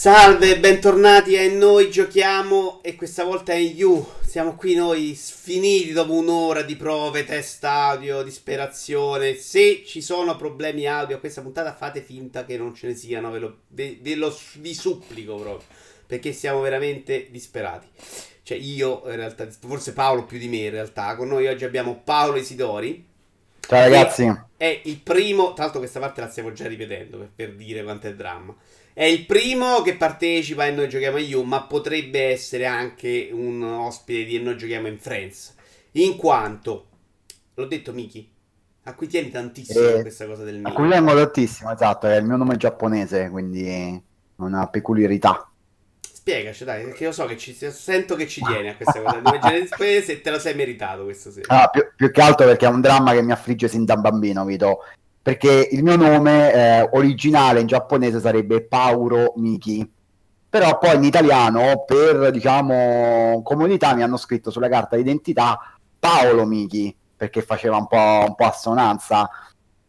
Salve, bentornati a Noi Giochiamo e questa volta è in You. Siamo qui noi sfiniti dopo un'ora di prove, test audio, disperazione. Se ci sono problemi audio a questa puntata fate finta che non ce ne siano, ve lo, ve, ve lo vi supplico proprio, perché siamo veramente disperati. Cioè io in realtà, forse Paolo più di me in realtà, con noi oggi abbiamo Paolo Isidori. Ciao ragazzi. È il primo, tra l'altro questa parte la stiamo già ripetendo per, per dire quanto è dramma. È il primo che partecipa e noi giochiamo a You, ma potrebbe essere anche un ospite di e noi giochiamo in Friends. In quanto, l'ho detto Miki, a cui tieni tantissimo eh, questa cosa del mio. A cui tengo tantissimo, esatto, è il mio nome giapponese, quindi una peculiarità. Spiegaci, dai, perché io so che ci sento che ci tieni a questa cosa. Nome giapponese e te lo sei meritato questo sera. Ah, più, più, che altro perché è un dramma che mi affligge sin da bambino, Vito perché il mio nome eh, originale in giapponese sarebbe Pauro Miki però poi in italiano per diciamo comunità mi hanno scritto sulla carta d'identità Paolo Miki perché faceva un po', un po' assonanza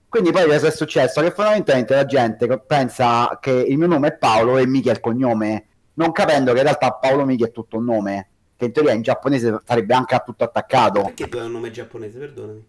quindi poi cosa è successo? Che fondamentalmente la gente pensa che il mio nome è Paolo e Miki è il cognome non capendo che in realtà Paolo Miki è tutto un nome che in teoria in giapponese sarebbe anche tutto attaccato perché tu hai un nome giapponese? perdonami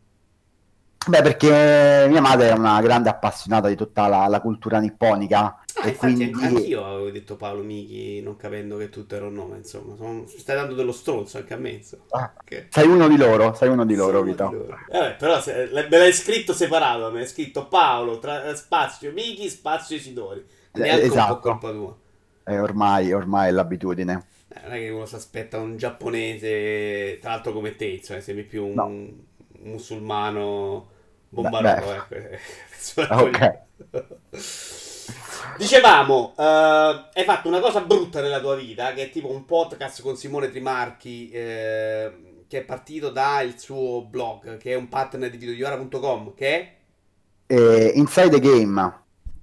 Beh, perché mia madre è una grande appassionata di tutta la, la cultura nipponica. Ah, e quindi... anch'io avevo detto Paolo Michi, non capendo che tutto era un nome, insomma. Sono... Stai dando dello stronzo anche a me. Ah, okay. Sei uno di loro, sei uno di loro, sei Vito. Di loro. Eh, però se... me l'hai scritto separato, mi hai scritto Paolo, tra... spazio Michi, spazio Isidori. Neanche eh, esatto. un po' colpa tua. Eh, ormai, ormai è l'abitudine. Eh, non è che uno si aspetta un giapponese, tra l'altro come te, cioè sembri più un... No musulmano bombardato. Ecco. ok. Dicevamo, uh, hai fatto una cosa brutta nella tua vita, che è tipo un podcast con Simone Trimarchi, eh, che è partito dal suo blog, che è un partner di videoiora.com, che è? Eh, Inside the Game.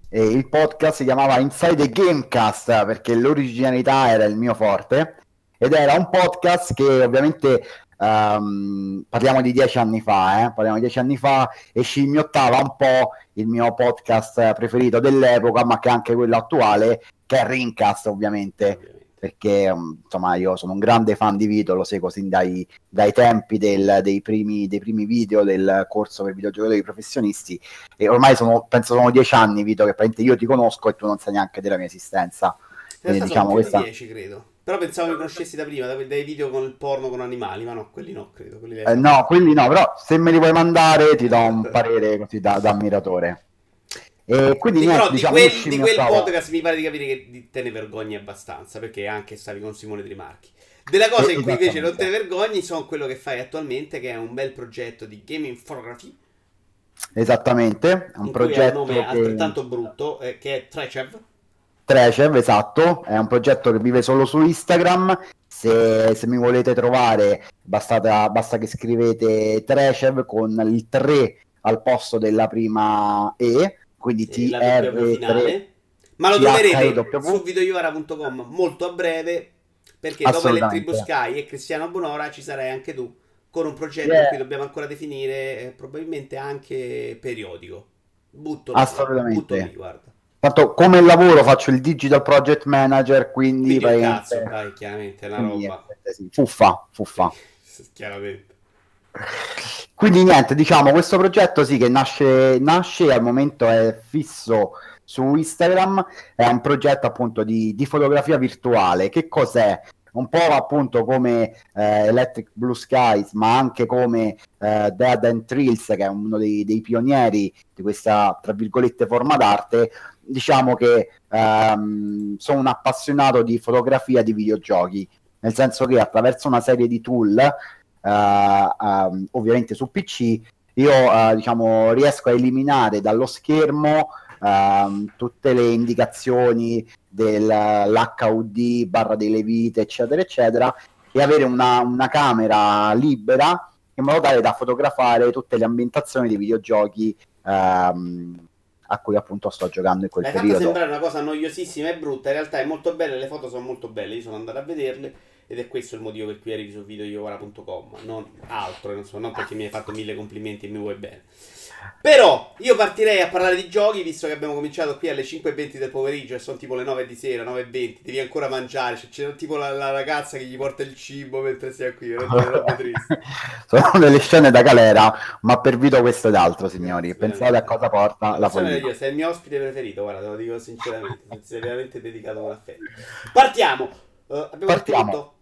Eh, il podcast si chiamava Inside the Gamecast perché l'originalità era il mio forte ed era un podcast che ovviamente Um, parliamo di dieci anni fa, eh? parliamo di dieci anni fa e scimmiottava un po' il mio podcast preferito dell'epoca, ma che anche quello attuale, che è Rincast ovviamente. Perché um, insomma io sono un grande fan di Vito, lo seguo sin dai, dai tempi del, dei, primi, dei, primi, video del corso per videogiocatori professionisti e ormai sono, penso sono dieci anni Vito che praticamente io ti conosco e tu non sai neanche della mia esistenza. Quindi, diciamo, questa... 10 credo. Però pensavo che conoscessi da prima, dai video con il porno con animali, ma no, quelli no, credo. Quelli eh, no, quelli no, però se me li vuoi mandare ti do un parere così da, da ammiratore. E quindi, niente, però diciamo, di quel, di quel podcast mi pare di capire che te ne vergogni abbastanza, perché anche stavi con Simone Trimarchi. Della cosa in cui invece non te ne vergogni sono quello che fai attualmente, che è un bel progetto di gaming photography. Esattamente, un progetto un nome che... altrettanto brutto, eh, che è Trechev. Trecev, esatto, è un progetto che vive solo su Instagram. Se, se mi volete trovare, basta, basta che scrivete Trecev con il 3 al posto della prima E, quindi TR3. Ma lo troverete su videoiovara.com molto a breve, perché dopo Electric Sky e Cristiano Bonora ci sarai anche tu con un progetto yeah. che dobbiamo ancora definire, eh, probabilmente anche periodico. Butto Assolutamente. Butto lì, guarda. Tanto come lavoro faccio il digital project manager, quindi... quindi cazzo, dai, chiaramente, è una roba... Sì, fuffa, fuffa. chiaramente. Quindi niente, diciamo, questo progetto sì che nasce, nasce al momento è fisso su Instagram, è un progetto appunto di, di fotografia virtuale. Che cos'è? Un po' appunto come eh, Electric Blue Skies, ma anche come eh, Dead and Trills, che è uno dei, dei, pionieri di questa, tra virgolette, forma d'arte, diciamo che ehm, sono un appassionato di fotografia di videogiochi, nel senso che attraverso una serie di tool, eh, ehm, ovviamente su PC, io eh, diciamo, riesco a eliminare dallo schermo ehm, tutte le indicazioni dell'HUD barra delle vite, eccetera, eccetera, e avere una, una camera libera in modo tale da fotografare tutte le ambientazioni dei videogiochi ehm, a cui appunto sto giocando in quel L'hai periodo. L'hai sembrare una cosa noiosissima e brutta, in realtà è molto bella, le foto sono molto belle, io sono andato a vederle ed è questo il motivo per cui eri su videoiovara.com, non altro, non, so, non perché mi hai fatto mille complimenti e mi vuoi bene. Però io partirei a parlare di giochi, visto che abbiamo cominciato qui alle 5.20 del pomeriggio e sono tipo le 9 di sera, 9.20, devi ancora mangiare, cioè, c'è tipo la, la, ragazza che gli porta il cibo mentre sei qui, Sono delle scene da galera, ma per video questo ed altro, signori. Pensate a cosa porta la follia. Io, sei il mio ospite preferito, guarda, te lo dico sinceramente, sei veramente dedicato con affetto. Partiamo! Uh, abbiamo Partiamo. Tutto?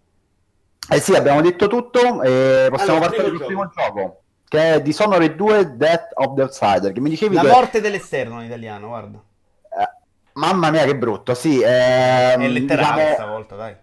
Eh sì, abbiamo detto tutto e possiamo allora, partire sul primo gioco che è Dishonored 2 Death of the Outsider. Che mi dicevi La che... morte dell'esterno in italiano, guarda. Eh, mamma mia, che brutto. Sì, ehm, è letterale diciamo... stavolta, dai.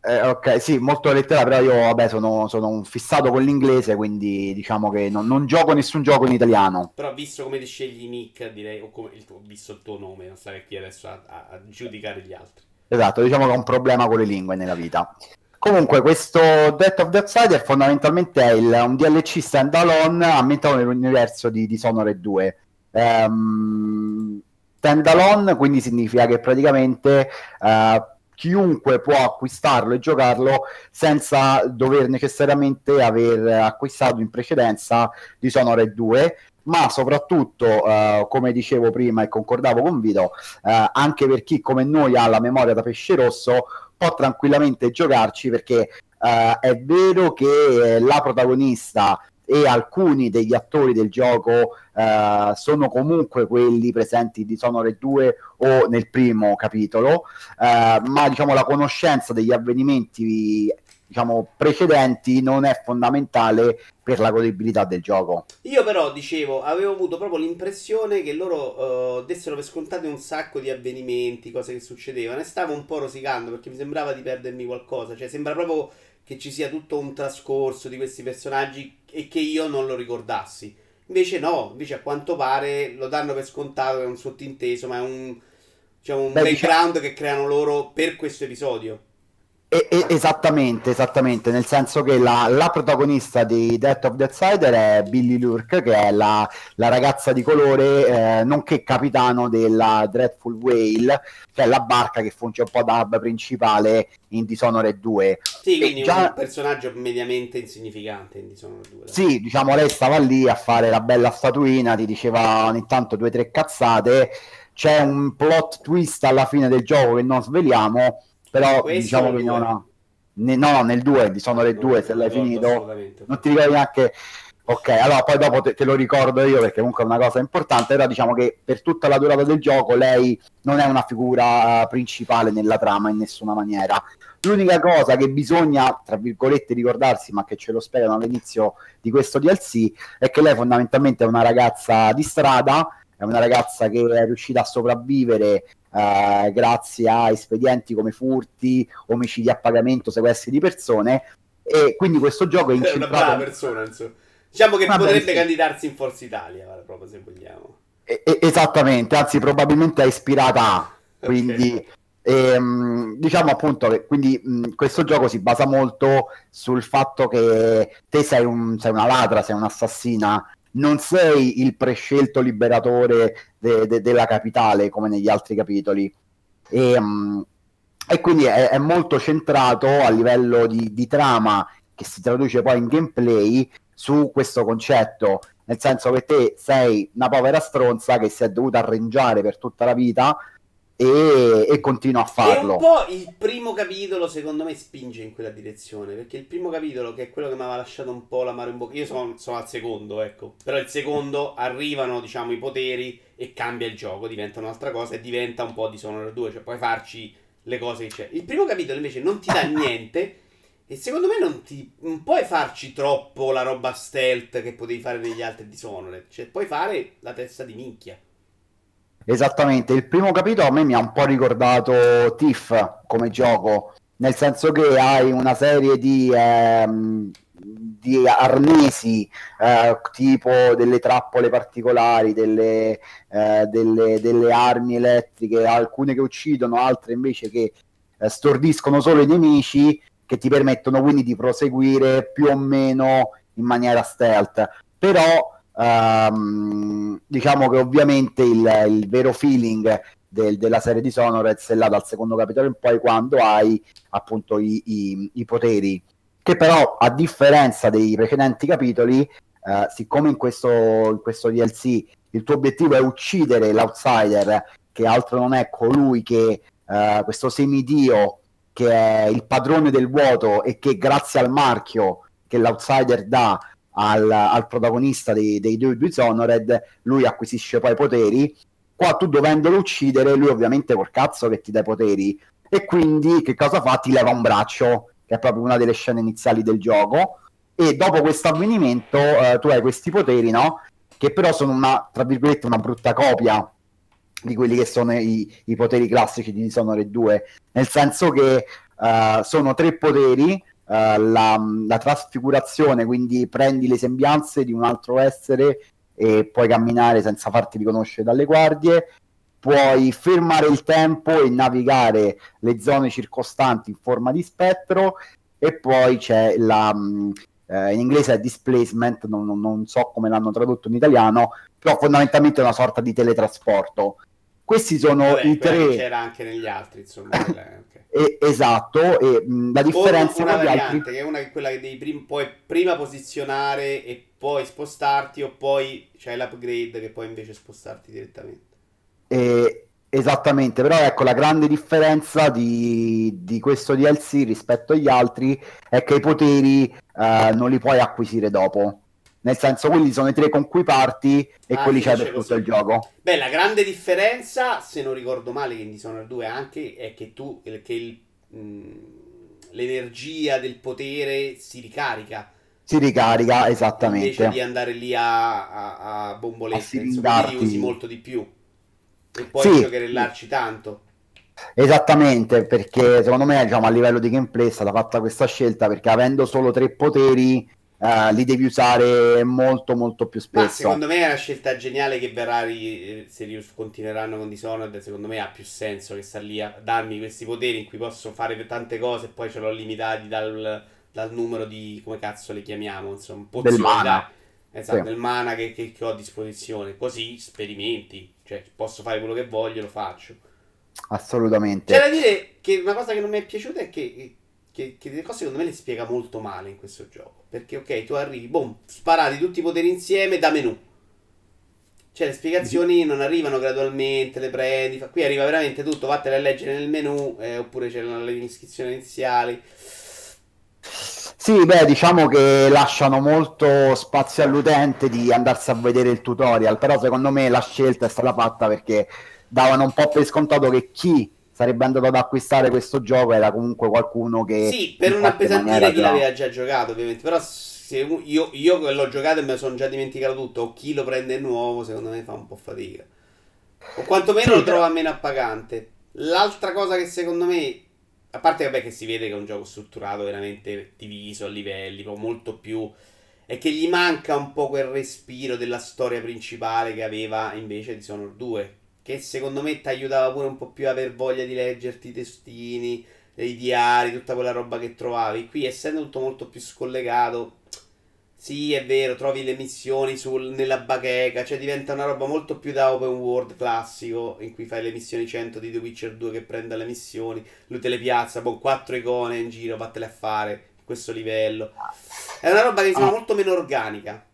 Eh, ok, sì, molto letterale, però io vabbè, sono, sono un fissato con l'inglese, quindi diciamo che non, non, gioco nessun gioco in italiano. Però visto come ti scegli Nick, direi, o come il tuo, visto il tuo nome, non stare qui adesso a, a, a giudicare gli altri. Esatto, diciamo che ho un problema con le lingue nella vita. Comunque, questo Death of the Outsider fondamentalmente è il, un DLC standalone ambientato nell'universo di Dishonored 2. Um, ehm, standalone quindi significa che praticamente uh, chiunque può acquistarlo e giocarlo senza dover necessariamente aver acquistato in precedenza Dishonored 2 ma soprattutto, uh, come dicevo prima e concordavo con Vito, uh, anche per chi come noi ha la memoria da pesce rosso, può tranquillamente giocarci perché uh, è vero che eh, la protagonista e alcuni degli attori del gioco uh, sono comunque quelli presenti di Dishonored 2 o nel primo capitolo, uh, ma diciamo la conoscenza degli avvenimenti diciamo, precedenti non è fondamentale per la godibilità del gioco. Io però dicevo, avevo avuto proprio l'impressione che loro uh, dessero per scontate un sacco di avvenimenti, cose che succedevano e stavo un po' rosicando perché mi sembrava di perdermi qualcosa, cioè sembra proprio che ci sia tutto un trascorso di questi personaggi e che io non lo ricordassi. Invece no, invece a quanto pare lo danno per scontato, è un sottinteso, ma è un, diciamo, un Beh, background diciamo... che creano loro per questo episodio. E, e, esattamente, esattamente, nel senso che la, la, protagonista di Death of the Outsider è Billy Lurk, che è la, la ragazza di colore, eh, nonché capitano della Dreadful Whale, che è la barca che funge un po' da hub principale in Dishonored 2. Sì, quindi già... un personaggio mediamente insignificante in Dishonored 2. Dai. Sì, diciamo, lei stava lì a fare la bella statuina, ti diceva ogni tanto due o tre cazzate, c'è un plot twist alla fine del gioco che non sveliamo però Questo diciamo che non ha... Ne, no, nel 2, di sono le 2, se l'hai finito, non ti ricordi neanche... Ok, allora poi dopo te, te, lo ricordo io perché comunque è una cosa importante, però diciamo che per tutta la durata del gioco lei non è una figura principale nella trama in nessuna maniera. L'unica cosa che bisogna, tra virgolette, ricordarsi, ma che ce lo spiegano all'inizio di questo DLC, è che lei fondamentalmente è una ragazza di strada, è una ragazza che è riuscita a sopravvivere eh, grazie a espedienti come furti, omicidi a pagamento, sequestri di persone. E quindi questo gioco è incentrato... È una brava persona, insomma. Diciamo che Vabbè, potrebbe sì. candidarsi in Forza Italia, proprio se vogliamo. E- esattamente, anzi probabilmente è ispirata a, quindi... Okay. Ehm, diciamo appunto che quindi mh, questo gioco si basa molto sul fatto che te sei, un, sei una ladra, sei un'assassina non sei il prescelto liberatore de- de- della capitale come negli altri capitoli. E, um, e quindi è, è, molto centrato a livello di, di, trama che si traduce poi in gameplay su questo concetto, nel senso che te sei una povera stronza che si è dovuta arrangiare per tutta la vita e, e continua a farlo. E un po' il primo capitolo, secondo me, spinge in quella direzione. Perché il primo capitolo, che è quello che mi aveva lasciato un po' la mano in bocca. Io sono, sono, al secondo, ecco. Però il secondo arrivano, diciamo, i poteri e cambia il gioco, diventa un'altra cosa e diventa un po' di Dishonored 2. Cioè, puoi farci le cose che c'è. Il primo capitolo invece non ti dà niente. E secondo me non ti. Non puoi farci troppo la roba stealth che potevi fare negli altri Dishonored. Cioè, puoi fare la testa di minchia. Esattamente, il primo capitolo a me mi ha un po' ricordato Tiff come gioco, nel senso che hai una serie di, ehm, di arnesi, eh, tipo delle trappole particolari, delle, eh, delle, delle, armi elettriche, alcune che uccidono, altre invece che eh, stordiscono solo i nemici, che ti permettono quindi di proseguire più o meno in maniera stealth. Però Um, diciamo che ovviamente il, il vero feeling del, della serie di Sonored è là dal secondo capitolo in poi quando hai appunto i, i, i, poteri. Che però a differenza dei precedenti capitoli uh, siccome in questo, in questo DLC il tuo obiettivo è uccidere l'outsider, che altro non è colui che uh, questo semidio che è il padrone del vuoto e che grazie al marchio che l'outsider dà al, al protagonista dei, dei due Dishonored, lui acquisisce poi poteri. Qua tu dovendolo uccidere, lui ovviamente col cazzo che ti dà i poteri. E quindi che cosa fa? Ti leva un braccio, che è proprio una delle scene iniziali del gioco. E dopo questo avvenimento eh, tu hai questi poteri, no? Che però sono una, tra virgolette, una brutta copia di quelli che sono i, i poteri classici di Dishonored 2. Nel senso che uh, sono tre poteri la, la, trasfigurazione, quindi prendi le sembianze di un altro essere e puoi camminare senza farti riconoscere dalle guardie, puoi fermare il tempo e navigare le zone circostanti in forma di spettro e poi c'è la... Um, eh, in inglese è displacement, non, non, non, so come l'hanno tradotto in italiano, però fondamentalmente è una sorta di teletrasporto. Questi sono Vabbè, i tre. C'era anche negli altri, insomma. E, esatto, e mh, la differenza una variante, altri... che è una quella che devi prim- puoi prima posizionare e poi spostarti o poi c'è l'upgrade che puoi invece spostarti direttamente. E, esattamente, però ecco la grande differenza di, di, questo DLC rispetto agli altri è che i poteri uh, non li puoi acquisire dopo nel senso quelli sono i tre con cui parti e ah, quelli c'è per tutto il gioco. Beh, la grande differenza, se non ricordo male, che in Dishonored 2 anche, è che tu, che il, mh, l'energia del potere si ricarica. Si ricarica, esattamente. Invece di andare lì a, a, a bombolette, a insomma, quindi usi molto di più. E poi sì. giocherellarci tanto. Esattamente, perché secondo me diciamo, a livello di gameplay è stata fatta questa scelta perché avendo solo tre poteri uh, li devi usare molto molto più spesso. Ma secondo me è una scelta geniale che Ferrari, se continueranno con Dishonored, secondo me ha più senso che sta lì a darmi questi poteri in cui posso fare tante cose e poi ce l'ho limitati dal, dal numero di, come cazzo le chiamiamo, insomma, mana. Esatto, sì. del mana che, che, che ho a disposizione. Così sperimenti, cioè posso fare quello che voglio, lo faccio. Assolutamente. C'è da dire che una cosa che non mi è piaciuta è che che, che delle cose secondo me le spiega molto male in questo gioco. Perché ok, tu arrivi, boom, sparati tutti i poteri insieme da menu. Cioè le spiegazioni non arrivano gradualmente, le prendi, qui arriva veramente tutto, vattene a leggere nel menu, eh, oppure c'erano le iscrizioni iniziali. Sì, beh, diciamo che lasciano molto spazio all'utente di andarsi a vedere il tutorial, però secondo me la scelta è stata fatta perché davano un po' per scontato che chi sarebbe andato ad acquistare questo gioco era comunque qualcuno che... Sì, per non appesantire chi l'aveva già giocato ovviamente, però se io, io che l'ho giocato e me lo sono già dimenticato tutto, o chi lo prende nuovo secondo me fa un po' fatica. O quantomeno sì, lo trova meno appagante. L'altra cosa che secondo me, a parte vabbè che si vede che è un gioco strutturato veramente diviso a livelli, molto più... è che gli manca un po' quel respiro della storia principale che aveva invece di Sonor 2 che secondo me ti aiutava pure un po' più a aver voglia di leggerti i testini, i diari, tutta quella roba che trovavi. Qui essendo tutto molto più scollegato, sì è vero, trovi le missioni sul, nella bacheca, cioè diventa una roba molto più da open world classico, in cui fai le missioni 100 di The Witcher 2 che prende le missioni, lui te le piazza, con quattro icone in giro, vattele a fare, questo livello. È una roba che sembra molto meno organica.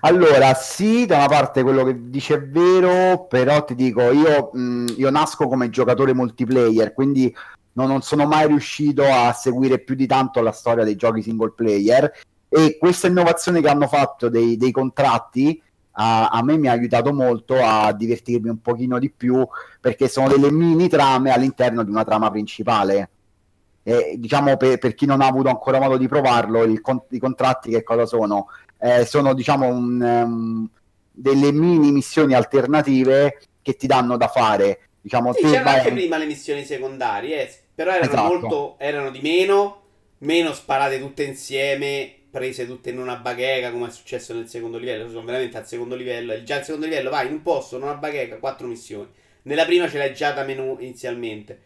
Allora, sì, da una parte quello che dice è vero, però ti dico, io, mh, io nasco come giocatore multiplayer, quindi non, non, sono mai riuscito a seguire più di tanto la storia dei giochi single player e questa innovazione che hanno fatto dei, dei contratti a, a, me mi ha aiutato molto a divertirmi un pochino di più perché sono delle mini trame all'interno di una trama principale. E, diciamo per, per, chi non ha avuto ancora modo di provarlo, il, i contratti che cosa sono? Eh, sono diciamo un, um, delle mini missioni alternative che ti danno da fare. Diciamo, sì, c'erano vai... anche prima le missioni secondarie, eh, però erano esatto. molto erano di meno, meno sparate tutte insieme, prese tutte in una bacheca come è successo nel secondo livello. Sono veramente al secondo livello. Già al secondo livello vai in un posto, in una bacheca, quattro missioni. Nella prima ce l'hai già da menu inizialmente.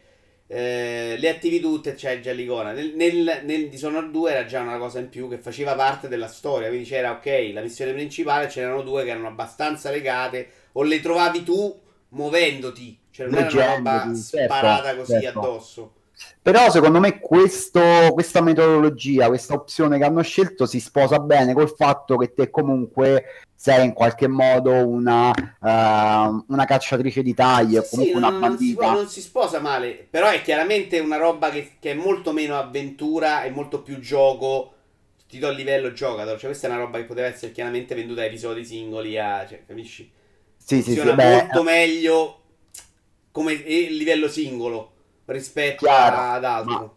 Eh, le attivi tutte, c'è già l'icona. Nel, nel, nel Dishonored 2 era già una cosa in più che faceva parte della storia. Quindi c'era, ok, la missione principale, c'erano due che erano abbastanza legate, o le trovavi tu muovendoti. Cioè non era una roba certo, sparata così certo. addosso. Però secondo me questo, questa metodologia, questa opzione che hanno scelto si sposa bene col fatto che te comunque sei in qualche modo una, uh, una cacciatrice di taglie, sì, comunque sì, una non, bandita. Non si, non si, sposa male, però è chiaramente una roba che, che, è molto meno avventura e molto più gioco. Ti do il livello giocatore, cioè questa è una roba che poteva essere chiaramente venduta a episodi singoli, a, cioè, capisci? Sì, sì, Funziona sì, molto beh, meglio come livello singolo rispetto chiaro, ad altro.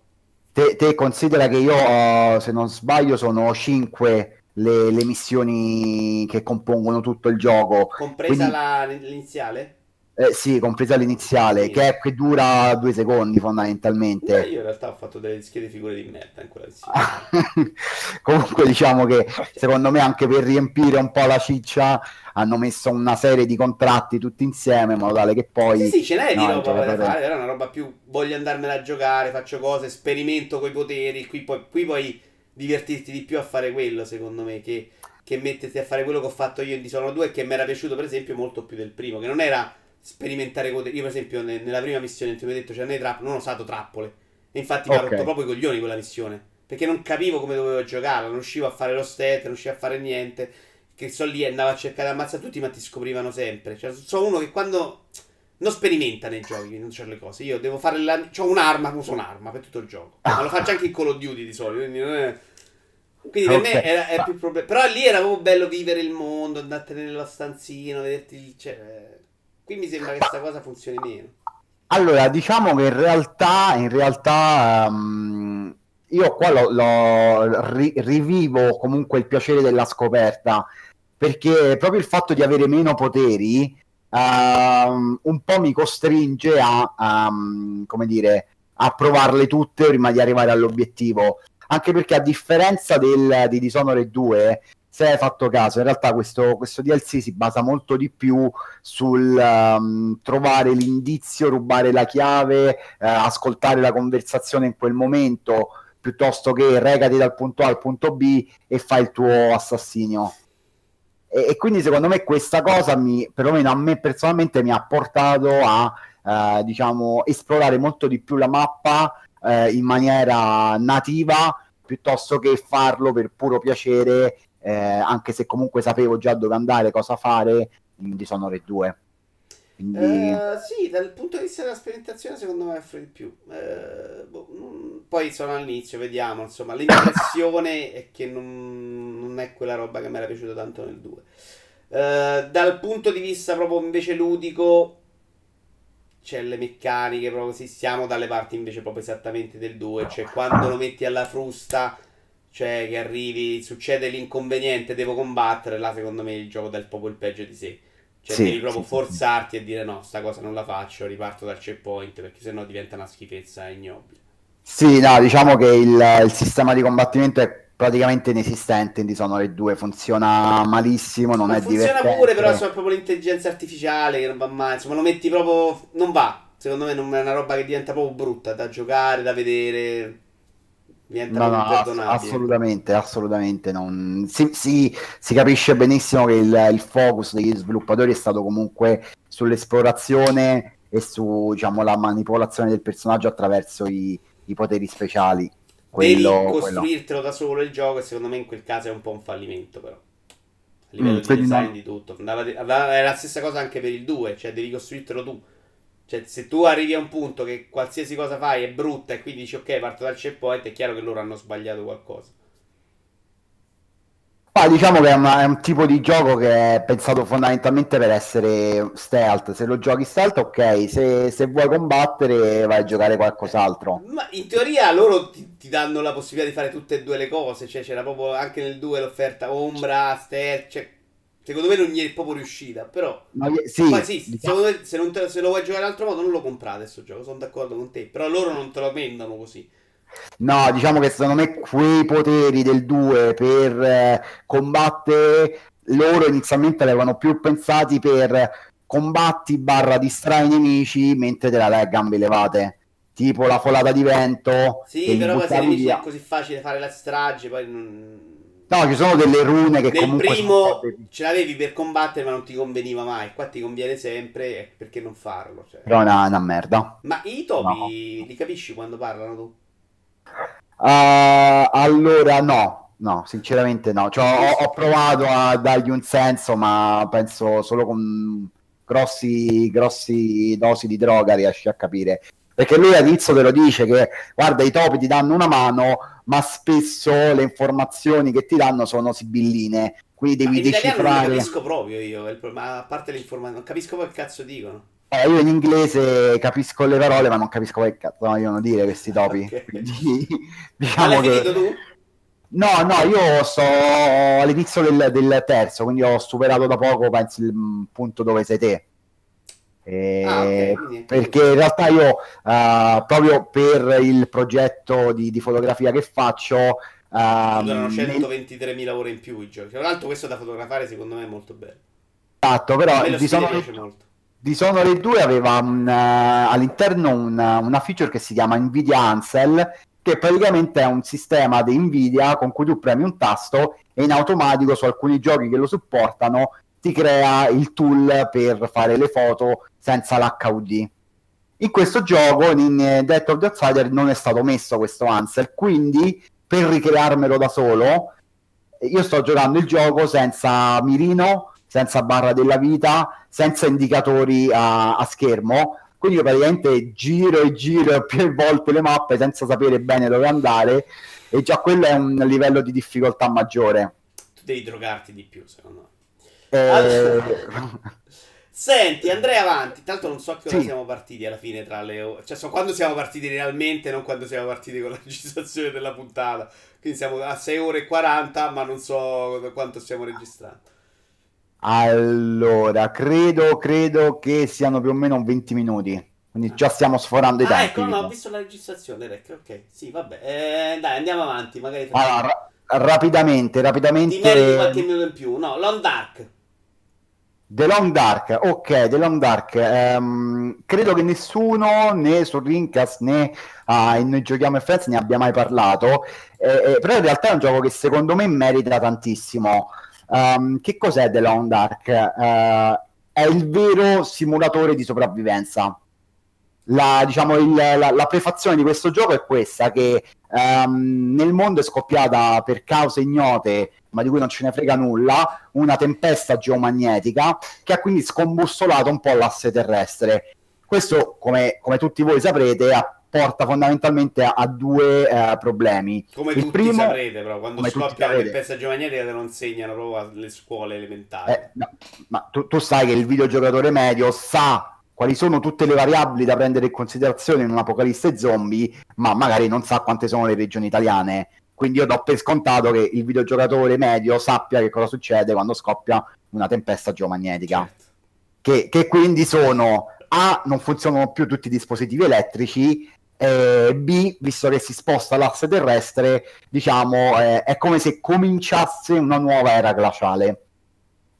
Te, te, considera che io, se non sbaglio, sono 5 le, le missioni che compongono tutto il gioco. Compresa Quindi... la, l'iniziale? Eh, sì, compresa l'iniziale, sì. che, è, che, dura due secondi fondamentalmente. Eh, io in realtà ho fatto delle schede figure di merda in quella Comunque diciamo che secondo me anche per riempire un po' la ciccia hanno messo una serie di contratti tutti insieme in modo tale che poi... Sì, sì, ce n'è no, di roba da fare, era una roba più voglio andarmela a giocare, faccio cose, sperimento coi poteri, qui poi, qui puoi divertirti di più a fare quello secondo me che, che metterti a fare quello che ho fatto io in Dishonored 2 e che mi era piaciuto per esempio molto più del primo, che non era sperimentare poteri. Io per esempio nella prima missione ti ho detto c'erano i trappole, non ho usato trappole e infatti okay. mi ha rotto proprio i coglioni quella missione. Perché non capivo come dovevo giocare, non riuscivo a fare lo stealth, non riuscivo a fare niente che so lì andavo a cercare di ammazzare tutti, ma ti scoprivano sempre. Cioè, sono uno che quando non sperimenta nei giochi, non c'è le cose. Io devo fare la. Ho un'arma, uso un'arma per tutto il gioco. Ma lo faccio anche in Call of Duty di solito. Quindi non è. Quindi per okay. me era, è più problema. Però lì era proprio bello vivere il mondo, andartene nello stanzino, vederti. Cioè... Qui mi sembra che questa cosa funzioni meno. Allora, diciamo che in realtà, in realtà um, io qua lo, lo ri, rivivo comunque il piacere della scoperta perché proprio il fatto di avere meno poteri uh, un po' mi costringe a, um, come dire, a provarle tutte prima di arrivare all'obiettivo. Anche perché a differenza del, di Dishonored 2, se hai fatto caso, in realtà questo, questo DLC si basa molto di più sul um, trovare l'indizio, rubare la chiave, uh, ascoltare la conversazione in quel momento, piuttosto che regati dal punto A al punto B e fai il tuo assassinio. E, e, quindi secondo me questa cosa, mi, perlomeno a me personalmente, mi ha portato a eh, diciamo, esplorare molto di più la mappa eh, in maniera nativa piuttosto che farlo per puro piacere, eh, anche se comunque sapevo già dove andare, cosa fare in Dishonored 2. Quindi... Uh, sì, dal punto di vista della sperimentazione secondo me offre di più. Uh, boh, non... Poi sono all'inizio, vediamo. Insomma, l'impressione è che non, non, è quella roba che mi era piaciuta tanto nel 2. Uh, eh, dal punto di vista proprio invece ludico, c'è le meccaniche, proprio sì, siamo dalle parti invece proprio esattamente del 2. Cioè, quando lo metti alla frusta, cioè che arrivi, succede l'inconveniente, devo combattere. Là, secondo me, il gioco dà proprio il peggio di sé. Cioè, sì, devi proprio sì, forzarti sì. a dire no, sta cosa non la faccio, riparto dal checkpoint perché sennò diventa una schifezza ignobile. Sì, no, diciamo che il, il, sistema di combattimento è praticamente inesistente in Dishonored 2, funziona malissimo, non, non è funziona divertente. Funziona pure, però è proprio l'intelligenza artificiale che non va mai, insomma lo metti proprio... non va, secondo me non è una roba che diventa proprio brutta da giocare, da vedere no, no, assolutamente, assolutamente. Non... Si, si, si, capisce benissimo che il, il, focus degli sviluppatori è stato comunque sull'esplorazione e su diciamo, la manipolazione del personaggio attraverso i, i poteri speciali. Quello, Devi costruirtelo quello. da solo il gioco e secondo me in quel caso è un po' un fallimento però. A livello mm, di design non... di tutto. È la stessa cosa anche per il 2, cioè devi costruirtelo tu cioè, se tu arrivi a un punto che qualsiasi cosa fai è brutta e quindi dici ok, parto dal checkpoint, è chiaro che loro hanno sbagliato qualcosa. Ah, diciamo che è, una, è, un tipo di gioco che è pensato fondamentalmente per essere stealth. Se lo giochi stealth, ok. Se, se vuoi combattere, vai a giocare qualcos'altro. Ma in teoria loro ti, ti, danno la possibilità di fare tutte e due le cose. Cioè, c'era proprio anche nel 2 l'offerta ombra, stealth. Cioè, Secondo me non gli è proprio riuscita, però... Ma, sì, Poi sì, diciamo... me, se, te, se, lo vuoi giocare in altro modo non lo comprate questo gioco, sono d'accordo con te. Però loro non te lo vendono così. No, diciamo che secondo me quei poteri del 2 per eh, combattere, loro inizialmente avevano più pensati per combatti barra distrai i nemici mentre te la dai a gambe levate. Tipo la folata di vento. Sì, però se i nemici è così facile fare la strage, poi non No, ci sono delle rune che Nel comunque... primo sono- ce l'avevi per combattere, ma non ti conveniva mai. Qua ti conviene sempre, eh, perché non farlo? Cioè. Però è una, una merda. Ma i topi li capisci quando parlano tu? Uh, allora no, no, sinceramente no. Cioè, ho, ho provato a dargli un senso, ma penso solo con grossi, grossi dosi di droga riesci a capire. Perché lui all'inizio te lo dice che guarda, i topi ti danno una mano, ma spesso le informazioni che ti danno sono sibilline, quindi Ma devi in italiano non decifrare. capisco proprio io, ma a parte le informazioni, non capisco poi che cazzo dicono. Eh, io in inglese capisco le parole, ma non capisco che cazzo vogliono dire questi topi. Ok. Quindi Ma diciamo l'hai che... finito tu? No, no, io sto all'inizio del, del terzo, quindi ho superato da poco, penso, il mm, punto dove sei te. E- Ah, ok, quindi- Perché in realtà io, eh, proprio per il progetto di, di fotografia che faccio, ehm, Durano nel- 123.000 ore in più i giochi. Tra l'altro questo da fotografare secondo me è molto bello. esatto, però di sono, molto. Dishonored 2 aveva un, eh, all'interno una, una feature che si chiama Nvidia Ansel, che praticamente è un sistema di Nvidia con cui tu premi un tasto e in automatico su alcuni giochi che lo supportano ti crea il tool per fare le foto senza l'HUD. In questo gioco, in eh, Death of the Outsider, non è stato messo questo Ansel, quindi per ricrearmelo da solo, io sto giocando il gioco senza mirino, senza barra della vita, senza indicatori a, a schermo. Quindi io praticamente giro e giro più volte le mappe senza sapere bene dove andare e già quello è un livello di difficoltà maggiore. Tu devi drogarti di più, secondo me. Eh, Senti, andrei avanti. Tanto non so a che ora Sì. siamo partiti alla fine tra le ore. Cioè, so quando siamo partiti realmente, non quando siamo partiti con la registrazione della puntata. Quindi siamo a 6 ore e 40, ma non so quanto stiamo registrando. allora, credo, credo che siano più o meno 20 minuti. Quindi già stiamo sforando i Ah, tempi. ecco, no, ho visto la registrazione, Rec. Ok, sì, vabbè. Eh, dai, andiamo avanti. Magari Allora, ra- rapidamente, ti meriti rapidamente. qualche minuto in più. No, Long Dark. The Long Dark, ok, The Long Dark. ehm, credo che nessuno né su Rincast né ah, in Noi Giochiamo e Friends ne abbia mai parlato, eh, eh, però in realtà è un gioco che secondo me merita tantissimo. Ehm, che cos'è The Long Dark? Eh, è il vero simulatore di sopravvivenza. La, diciamo, il- la, la prefazione di questo gioco è questa, che ehm, nel mondo è scoppiata per cause ignote, ma di cui non ce ne frega nulla, una tempesta geomagnetica che ha quindi scombussolato un po' l'asse terrestre. Questo, come, come tutti voi saprete, porta fondamentalmente a, a due eh, problemi. Come Il primo- saprete, però, quando scoppia la tempesta geomagnetica te lo insegnano proprio alle scuole elementari. Eh, no, ma tu, tu sai che il videogiocatore medio sa quali sono tutte le variabili da prendere in considerazione in un'apocalisse zombie, ma magari non sa quante sono le regioni italiane. Quindi io do per scontato che il videogiocatore medio sappia che cosa succede quando scoppia una tempesta geomagnetica. Certo. Che, che quindi sono A, non funzionano più tutti i dispositivi elettrici, e B, visto che si sposta l'asse terrestre, diciamo, eh, è come se cominciasse una nuova era glaciale.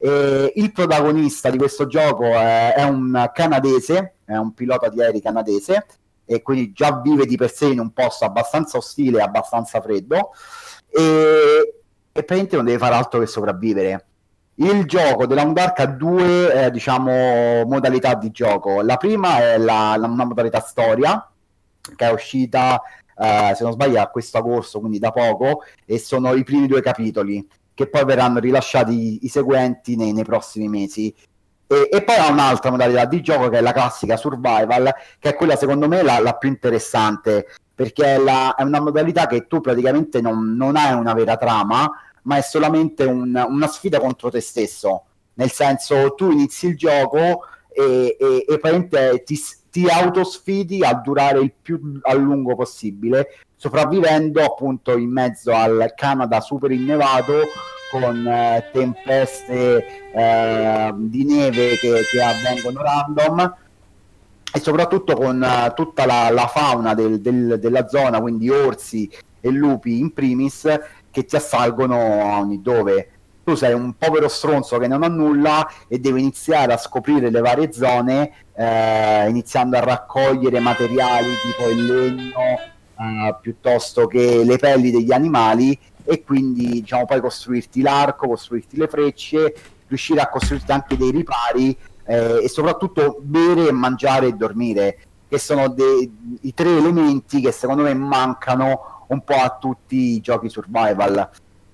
E il protagonista di questo gioco è, è un canadese, è un pilota di aerei canadese, e quindi già vive di per sé in un posto abbastanza ostile e abbastanza freddo, e, e praticamente non deve fare altro che sopravvivere. Il gioco della Dark ha due, eh, diciamo, modalità di gioco. La prima è la, la- una modalità storia, che è uscita, eh, se non sbaglio, a questo agosto, quindi da poco, e sono i primi due capitoli, che poi verranno rilasciati i, seguenti nei, nei prossimi mesi. E, e poi ha un'altra modalità di gioco che è la classica survival, che è quella secondo me la, la più interessante, perché è, la- è una modalità che tu praticamente non, non hai una vera trama, ma è solamente un- una sfida contro te stesso. Nel senso, tu inizi il gioco e, e, e praticamente ti, ti autosfidi a durare il più a lungo possibile, sopravvivendo appunto in mezzo al Canada super innevato con eh, tempeste eh, di neve che, che avvengono random e soprattutto con eh, tutta la, la fauna del- del- della zona, quindi orsi e lupi in primis, che ti assalgono ogni dove. Tu sei un povero stronzo che non ha nulla e devi iniziare a scoprire le varie zone, eh, iniziando a raccogliere materiali tipo il legno, eh, piuttosto che le pelli degli animali e quindi diciamo poi costruirti l'arco, costruirti le frecce, riuscire a costruirti anche dei ripari eh, e soprattutto bere, mangiare e dormire, che sono dei, i tre elementi che secondo me mancano un po' a tutti i giochi survival,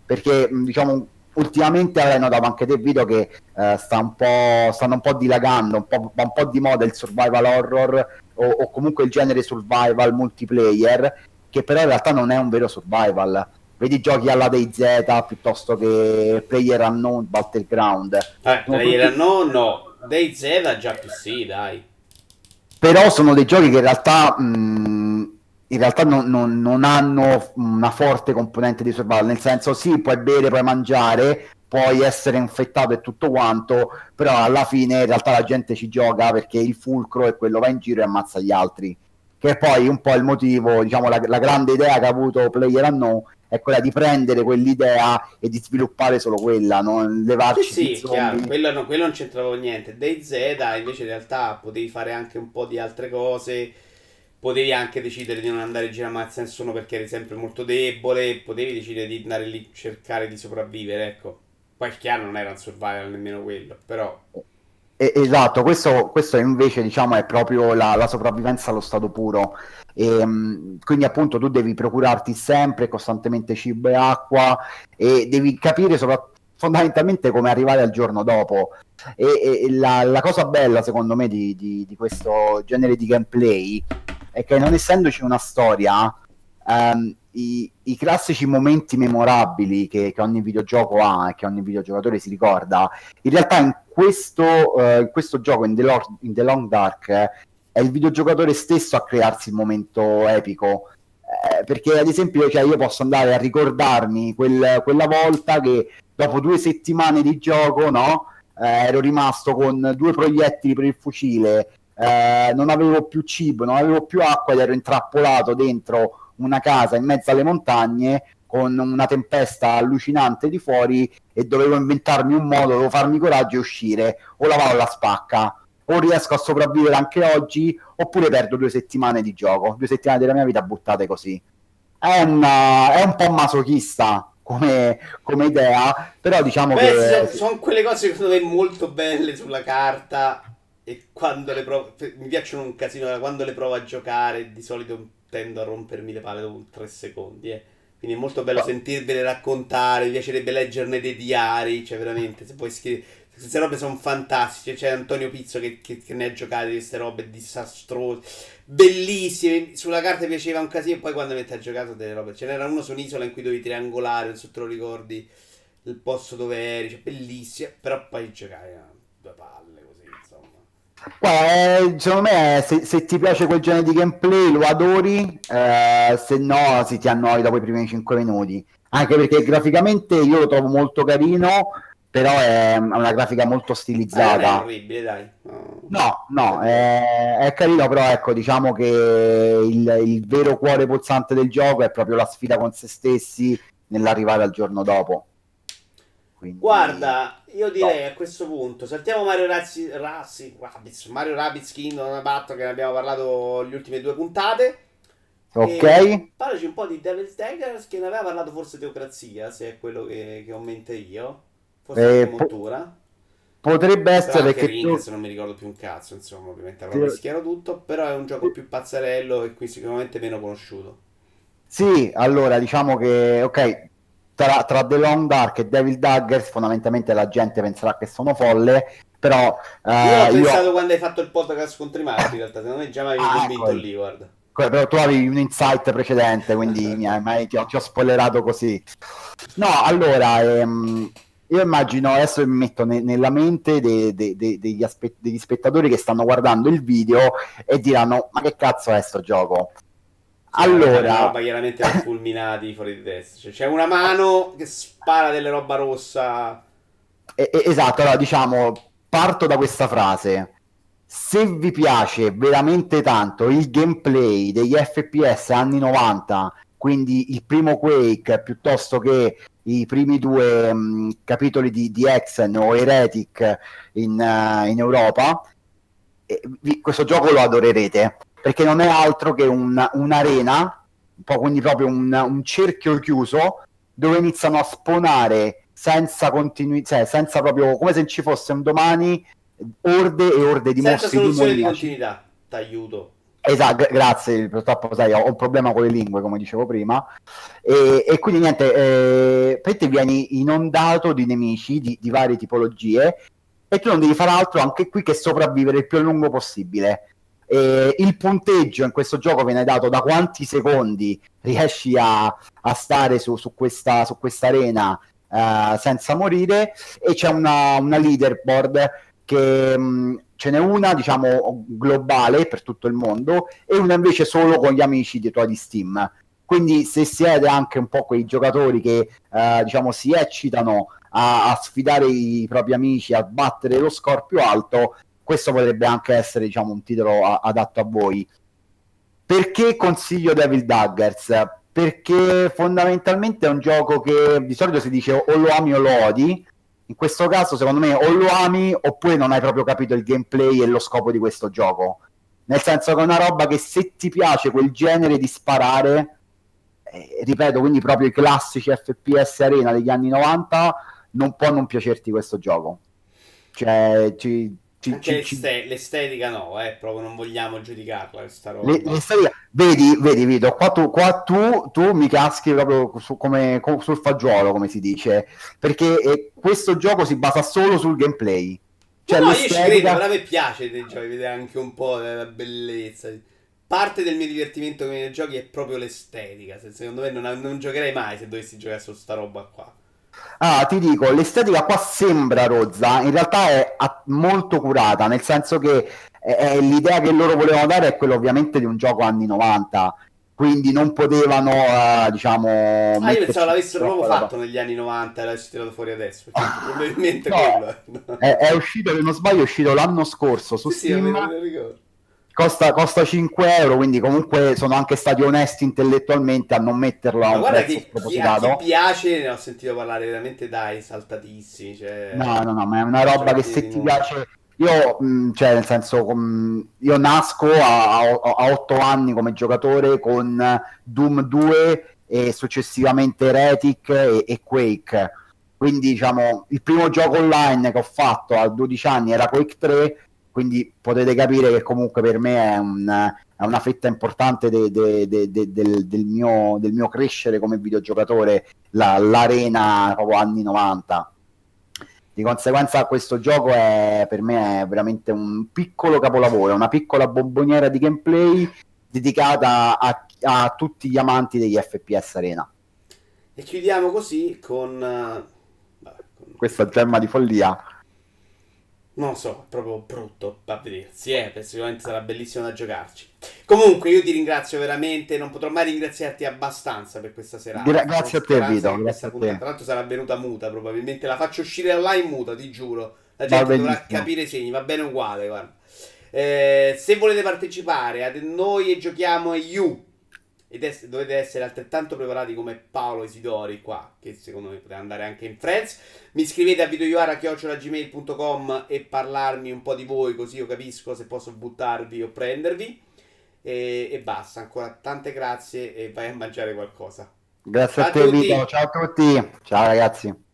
perché diciamo ultimamente hai notato anche te video che eh, sta un po', stanno un po' dilagando, un po', un po' di moda il survival horror o, o, comunque il genere survival multiplayer, che però in realtà non è un vero survival. Vedi giochi alla DayZ piuttosto che Player Unknown Battleground. Eh, player tutti... Unknown no, DayZ già più sì, dai. Però sono dei giochi che in realtà... Mh, in realtà non, non, non, hanno una forte componente di survival, nel senso sì, puoi bere, puoi mangiare, puoi essere infettato e tutto quanto, però alla fine in realtà la gente ci gioca perché il fulcro è quello, va in giro e ammazza gli altri, che è poi un po' il motivo, diciamo la, la grande idea che ha avuto Player Unknown è quella di prendere quell'idea e di sviluppare solo quella, non levarci sì, sì chiaro, quello, no, quello non c'entrava niente. DayZ invece in realtà potevi fare anche un po' di altre cose potevi anche decidere di non andare in giro a mazza nessuno perché eri sempre molto debole, potevi decidere di andare lì a cercare di sopravvivere, ecco. Poi chiaro non era un survival nemmeno quello, però... esatto, questo, questo, invece diciamo è proprio la, la sopravvivenza allo stato puro. E, ehm, quindi appunto tu devi procurarti sempre costantemente cibo e acqua e devi capire soprattutto fondamentalmente come arrivare al giorno dopo. E, e la, la, cosa bella, secondo me, di, di, di, questo genere di gameplay è che non essendoci una storia, um, i, i, classici momenti memorabili che, che, ogni videogioco ha e che ogni videogiocatore si ricorda, in realtà in questo, uh, in questo gioco, in The, Lord, in The Long Dark, eh, è il videogiocatore stesso a crearsi il momento epico. Eh, perché ad esempio cioè, io posso andare a ricordarmi quel, quella volta che dopo due settimane di gioco no, eh, ero rimasto con due proiettili per il fucile eh, non avevo più cibo, non avevo più acqua ed ero intrappolato dentro una casa in mezzo alle montagne con una tempesta allucinante di fuori e dovevo inventarmi un modo, dovevo farmi coraggio e uscire. O lavavo la spacca. O riesco a sopravvivere anche oggi oppure perdo due settimane di gioco, due settimane della mia vita buttate così. È, una, è un po' masochista come, come idea, però diciamo Beh, che... Sono quelle cose secondo me molto belle sulla carta e quando le provo, mi piacciono un casino, quando le provo a giocare di solito tendo a rompermi le palle dopo tre secondi, eh. Quindi è molto bello sentirvele raccontare, mi piacerebbe leggerne dei diari, cioè veramente, se puoi scrivere... Queste robe sono fantastiche, c'è Antonio Pizzo che, che, che ne ha giocate di queste robe disastrose, bellissime, sulla carta piaceva un casino e poi quando mette ha giocato delle robe, ce n'era uno su un'isola in cui dovevi triangolare, non so te lo ricordi, il posto dove eri, cioè bellissime, però poi giocare a due palle. Beh, secondo me se, se, ti piace quel genere di gameplay lo adori, eh, se no si ti annoi dopo i primi 5 minuti. Anche perché graficamente io lo trovo molto carino, però è una grafica molto stilizzata. Eh, è orribile, dai. No, no, no è, è, carino, però ecco, diciamo che il, il vero cuore pulsante del gioco è proprio la sfida con se stessi nell'arrivare al giorno dopo. Quindi... Guarda, io direi no. a questo punto, saltiamo Mario Razzi, Razzi Rabbids, Mario Rabbids Kingdom Battle che ne abbiamo parlato le ultime due puntate. Ok. Parlaci un po' di Devil's Daggers che ne aveva parlato forse Teocrazia, se è quello che, che ho in mente io. Forse eh, po- Potrebbe essere che tu... non mi ricordo più un cazzo, insomma, ovviamente avrò mischiato tutto, però è un gioco più pazzarello e qui sicuramente meno conosciuto. Sì, allora diciamo che ok, tra, tra, The Long Dark e Devil Daggers fondamentalmente la gente penserà che sono folle però eh, io ho pensato io... quando hai fatto il podcast con Trimarchi in realtà secondo me già avevi ah, convinto ecco. lì guarda. Però tu avevi un insight precedente quindi mi hai, ti, ho, ti, ho, spoilerato così. No allora ehm, io immagino adesso mi metto ne, nella mente de, de, de, degli, aspe- degli spettatori che stanno guardando il video e diranno ma che cazzo è sto gioco allora, roba chiaramente fulminati fuori di testa. Cioè, c'è una mano che spara delle roba rossa. esatto, allora diciamo, parto da questa frase. Se vi piace veramente tanto il gameplay degli FPS anni 90, quindi il primo Quake piuttosto che i primi due mh, capitoli di, di Exen o Heretic in, uh, in Europa, eh, vi, questo gioco lo adorerete perché non è altro che un, un'arena, un po' quindi proprio un, un cerchio chiuso dove iniziano a spawnare senza continuità, cioè senza proprio come se ci fosse un domani orde e orde di senza mostri soluzione di continuità. T'aiuto. Esatto, grazie, purtroppo sai, ho un problema con le lingue, come dicevo prima, e, e quindi niente, eh, te vieni inondato di nemici di, di, varie tipologie e tu non devi fare altro anche qui che sopravvivere il più a lungo possibile. E il punteggio in questo gioco viene dato da quanti secondi riesci a, a stare su, su, questa, su questa arena uh, senza morire e c'è una, una leaderboard che... Mh, ce n'è una diciamo globale per tutto il mondo e una invece solo con gli amici di di Steam. Quindi se siete anche un po' quei giocatori che eh, diciamo si eccitano a, a, sfidare i propri amici, a battere lo score più alto, questo potrebbe anche essere diciamo un titolo a, adatto a voi. Perché consiglio Devil Daggers? Perché fondamentalmente è un gioco che di solito si dice o lo ami o lo odi, in questo caso, secondo me, o lo ami oppure non hai proprio capito il gameplay e lo scopo di questo gioco. Nel senso che è una roba che se ti piace quel genere di sparare, eh, ripeto, quindi proprio i classici FPS Arena degli anni 90, non può non piacerti questo gioco. Cioè, ci, ci, Anche ci, l'estetica no, eh, proprio non vogliamo giudicarla questa roba. L'estetica, vedi, vedi Vito, qua, tu, qua tu, tu, mi caschi proprio su, come, sul fagiolo, come si dice, perché eh, questo gioco si basa solo sul gameplay. Cioè, no, l'estetica... io ci credo, però a me piace dei giochi, vedere anche un po' della bellezza. Parte del mio divertimento con i giochi è proprio l'estetica. Secondo me non, non giocherei mai se dovessi giocare su sta roba qua. Ah, ti dico, l'estetica qua sembra rozza, in realtà è molto curata, nel senso che è l'idea che loro volevano dare è quella ovviamente di un gioco anni 90, quindi non potevano, uh, diciamo... Ah, io pensavo l'avessero proprio fatto negli anni 90 e l'avessero tirato fuori adesso, cioè, probabilmente no, è, è, uscito, se non sbaglio, è uscito l'anno scorso su sì, Steam. Sì, costa, costa 5 euro, quindi comunque sono anche stati onesti intellettualmente a non metterlo a un guarda prezzo che chi, a chi piace, ne ho sentito parlare veramente dai, saltatissimi. Cioè... No, no, no, ma è una roba che se ti piace... Io, mh, cioè, nel senso, com... io nasco a, a, a 8 anni come giocatore con Doom 2 e successivamente Heretic e, e Quake. Quindi, diciamo, il primo gioco online che ho fatto a 12 anni era Quake 3 quindi potete capire che comunque per me è, un, è una fetta importante de, de, de, del, del, mio, del, mio, crescere come videogiocatore, la, l'arena proprio anni 90. Di conseguenza questo gioco è per me è veramente un piccolo capolavoro, una piccola bomboniera di gameplay dedicata a, a tutti gli amanti degli FPS Arena. E chiudiamo così con... Uh, con... questa gemma di follia non lo so, è proprio brutto a vedersi, eh, sicuramente sarà bellissimo da giocarci. Comunque io ti ringrazio veramente, non potrò mai ringraziarti abbastanza per questa serata. Gra- grazie a te Vito, grazie a te. Tra l'altro sarà venuta muta probabilmente, la faccio uscire online muta, ti giuro. La gente dovrà capire i segni, va bene uguale, guarda. Eh, se volete partecipare a noi e giochiamo You ed es- dovete essere altrettanto preparati come Paolo Isidori qua, che secondo me poteva andare anche in Friends. Mi scrivete a videoiara.gmail.com e parlarmi un po' di voi, così io capisco se posso buttarvi o prendervi. E, e basta, ancora tante grazie e vai a mangiare qualcosa. Grazie ciao a te, Vito. Ciao a tutti. Ciao ragazzi.